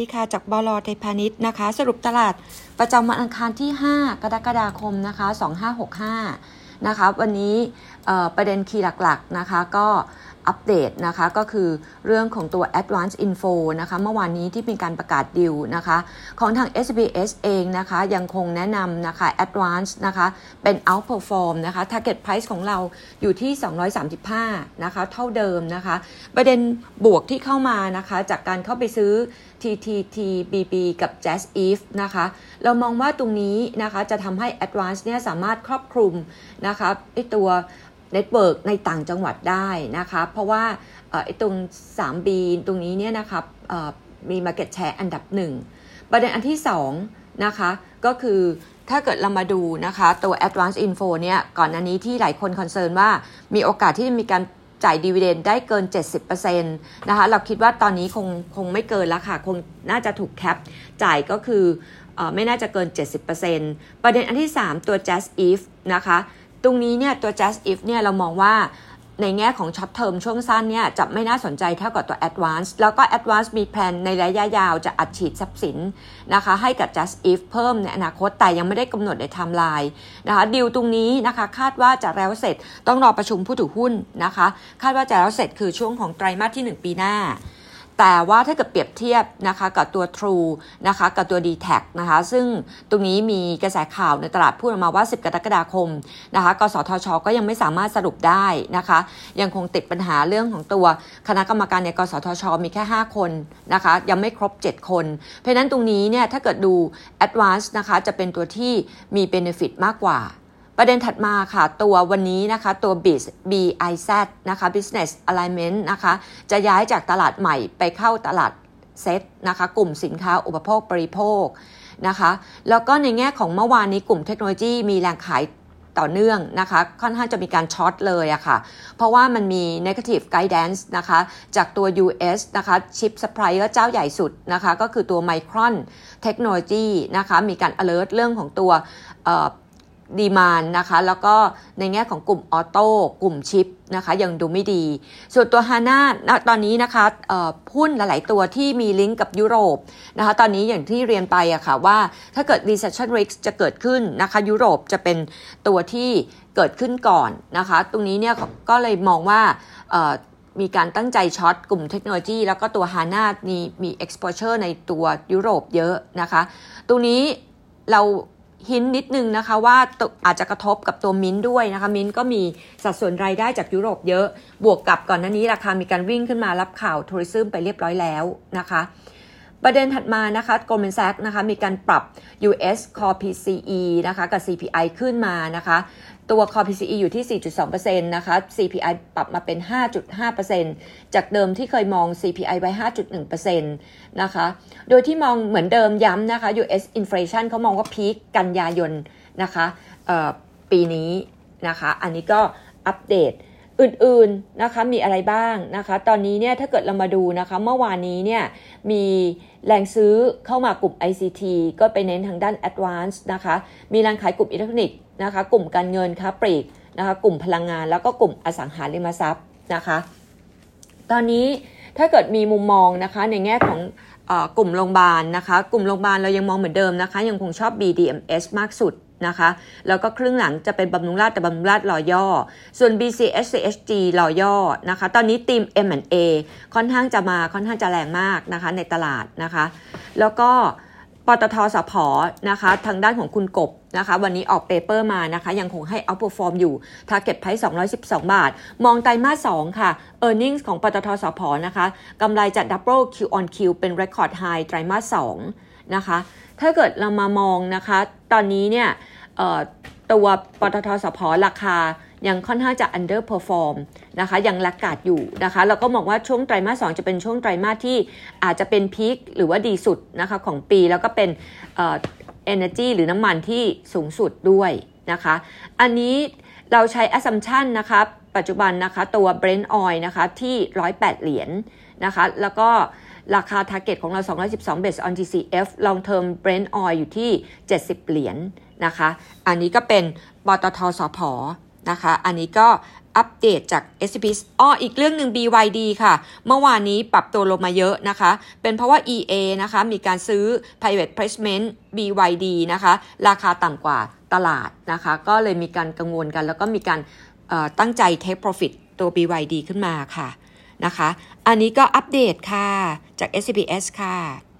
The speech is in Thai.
ดีค่ะจากบลไทยพาณิชย์นะคะ สรุปตลาดประจำวันอังคารที่ 5 กรกฎาคมนะคะ 2565 นะคะ วันนี้ประเด็นคีย์หลักๆนะคะ ก็ อัปเดตนะคะก็คือเรื่องของตัว Advanced Info นะคะเมื่อวานนี้ที่มีการประกาศดิวนะคะของทาง SBS เองนะคะยังคงแนะนำนะคะ Advanced นะคะเป็น outperform นะคะ target price ของเราอยู่ที่ 235 นะคะเท่าเดิมนะคะ ประเด็นบวกที่เข้ามานะคะจากการเข้าไปซื้อ TTTBB กับ JASIF นะคะเรามองว่าตรงนี้นะคะจะทำให้ Advanced เนี่ยสามารถครอบคลุมนะคะไอ้ตัว network ในต่างจังหวัดได้นะคะ เพราะว่าไอ้ตรง 3BB ตรงนี้เนี่ยนะครับมี Market Share อันดับหนึ่งประเด็นอันที่2นะคะก็คือถ้าเกิดเรามาดูนะคะตัว Advanced Info เนี่ยก่อนอันนี้ที่หลายคน concern ว่ามีโอกาสที่จะมีการจ่าย dividend ได้เกิน 70%นะคะเราคิดว่าตอนนี้คงคงไม่เกินแล้วค่ะ คงน่าจะถูก cap จ่ายก็คืออไม่น่าจะเกิน 70%ประเด็นอันที่ 3 ตัว JASIF นะคะ ตรงนี้เนี่ยตัว JASIF เนี่ยเรามองว่าในแง่ของ short term ช่วงสั้นเนี่ยจะไม่น่าสนใจเท่ากับตัว ADVANC แล้วก็ ADVANC มีแผนในระยะยาวจะอัดฉีดทรัพย์สินนะคะให้กับ JASIF เพิ่มในอนาคตแต่ยังไม่ได้กำหนดในไทม์ไลน์นะคะดีลตรงนี้นะคะคาดว่าจะแล้วเสร็จต้องรอประชุมผู้ถือหุ้นนะคะ คาดว่าจะแล้วเสร็จคือช่วงของไตรมาสที่ 1 ปีหน้า แต่ว่าถ้าเกิดเปรียบเทียบนะคะกับตัว True นะคะกับตัว d t แทนะคะซึ่งตรงนี้มีกระแสข่าวในตลาดพูดออกมาว่า 10 กรกฎาคมนะคะกสทช ก็ยังไม่สามารถสรุปได้นะคะ ยังคงติดปัญหาเรื่องของตัวคณะกรรมการในกสทช มีแค่ 5 คนนะคะยังไม่ครบ 7 คน เพราะนั้นตรงนี้เนี่ยถ้าเกิดดู Advance นะคะจะเป็นตัวที่มี Benefit มากกว่า ประเด็นถัดมาค่ะ ตัววันนี้นะคะ ตัว BIZ BIZ นะคะ Business Alignment นะคะ จะย้ายจากตลาดใหม่ไปเข้าตลาดเซ็ตนะคะ กลุ่มสินค้าอุปโภคบริโภคนะคะ แล้วก็ในแง่ของเมื่อวานนี้กลุ่มเทคโนโลยีมีแรงขายต่อเนื่องนะคะ ค่อนข้างจะมีการช็อตเลยอะค่ะ เพราะว่ามันมี negative guidance นะคะ จากตัว US นะคะชิป supplier เจ้าใหญ่สุดนะคะ ก็คือตัว Micron Technology นะคะ มีการ alert เรื่องของตัว ดีมานนะคะแล้วก็ในแง่ของกลุ่มออโต้กลุ่มชิปนะคะยังดูไม่ดี ส่วนตัวฮาน่าตอนนี้นะคะหุ้นหลาย ๆ ตัวที่มีลิงก์กับยุโรปนะคะตอนนี้อย่างที่เรียนไปอะค่ะว่าถ้าเกิด recession risk จะเกิดขึ้นนะคะยุโรปจะเป็นตัวที่เกิดขึ้นก่อนนะคะตรงนี้เนี่ยก็เลยมองว่ามีการตั้งใจช็อตกลุ่มเทคโนโลยี แล้วก็ตัวฮาน่ามีมี exposure ในตัวยุโรปเยอะนะคะ ตรงนี้เรา หินนิดนึงนะคะว่าอาจจะกระทบกับตัวมิ้นด้วยนะคะ มิ้นก็มีสัดส่วนรายได้จากยุโรปเยอะ บวกกับก่อนหน้านี้ราคามีการวิ่งขึ้นมารับข่าวทัวริซึมไปเรียบร้อยแล้วนะคะ ประเด็นถัดมานะคะ Goldman Sachs นะคะมีการปรับ US Core PCE นะคะกับ CPI ขึ้นมานะคะ ตัว Core PCE อยู่ที่ 4.2%นะคะ CPI ปรับมาเป็น 5.5%จากเดิมที่เคยมอง CPI ไว้ 5.1%นะคะ โดยที่มองเหมือนเดิมย้ำนะคะ US inflation เขามองว่าพีคกันยายนนะคะปีนี้นะคะ อันนี้ก็อัปเดต อื่นๆนะคะมีอะไรบ้างนะคะ ตอนนี้เนี่ยถ้าเกิดเรามาดูนะคะเมื่อวานนี้เนี่ยมีแรงซื้อเข้ามากลุ่ม ICT ก็ไปเน้นทางด้าน Advance นะคะ มีแรงขายกลุ่มอิเล็กทรอนิกส์นะคะ กลุ่มการเงินค้าปลีกนะคะกลุ่มพลังงานแล้วก็กลุ่มอสังหาริมทรัพย์นะคะ ตอนนี้ถ้าเกิดมีมุมมองนะคะในแง่ของกลุ่มโรงพยาบาลนะคะ กลุ่มโรงพยาบาลเรายังมองเหมือนเดิมนะคะ ยังคงชอบ BDMs มากสุด นะคะ แล้วก็ครึ่งหลังจะเป็นบำรุงราชแต่บำรุงราชรอย่อ ส่วน BCSCHG รอย่อนะคะ ตอนนี้ทีม M&A ค่อนข้างจะมาค่อนข้างจะแรงมากนะคะในตลาดนะคะ แล้วก็ปตทสพนะคะ ทางด้านของคุณกบนะคะ วันนี้ออกเปเปอร์มานะคะ ยังคงให้ outperform อยู่ target price 212 บาท มองไตรมาส2ค่ะ earnings ของปตทสพนะคะกำไรจะ double Q on Q เป็น record high ไตรมาส2 นะคะ ถ้าเกิดเรามามองนะคะ ตอนนี้เนี่ยตัวปตทสพราคายังค่อนข้างจะ underperform นะคะยังลักกาดอยู่นะคะเราก็มองว่าช่วงไตรมาส2จะเป็นช่วงไตรมาสที่อาจจะเป็นพีคหรือว่าดีสุดนะคะของปีแล้วก็เป็นเอ่อ energy หรือน้ำมันที่สูงสุดด้วยนะคะ อันนี้เราใช้ assumption นะคะปัจจุบันนะคะตัว Brent oil นะคะที่ 108 เหรียญนะคะแล้วก็ ราคา target ของเรา 212 based on TCF long term Brent oil อยู่ที่ 70 เหรียญนะคะ อันนี้ก็เป็นปตทสพนะคะ อันนี้ก็อัปเดตจาก s p อ้ออีกเรื่องหนึ่ง BYD ค่ะ เมื่อวานนี้ปรับตัวลงมาเยอะนะคะ เป็นเพราะว่า EA นะคะ มีการซื้อ private placement BYD นะคะ ราคาต่ำกว่าตลาดนะคะ ก็เลยมีการกังวลกัน แล้วก็มีการตั้งใจ take profit ตัว BYD ขึ้นมาค่ะ นะคะ อันนี้ก็อัปเดตค่ะ จาก SBS ค่ะ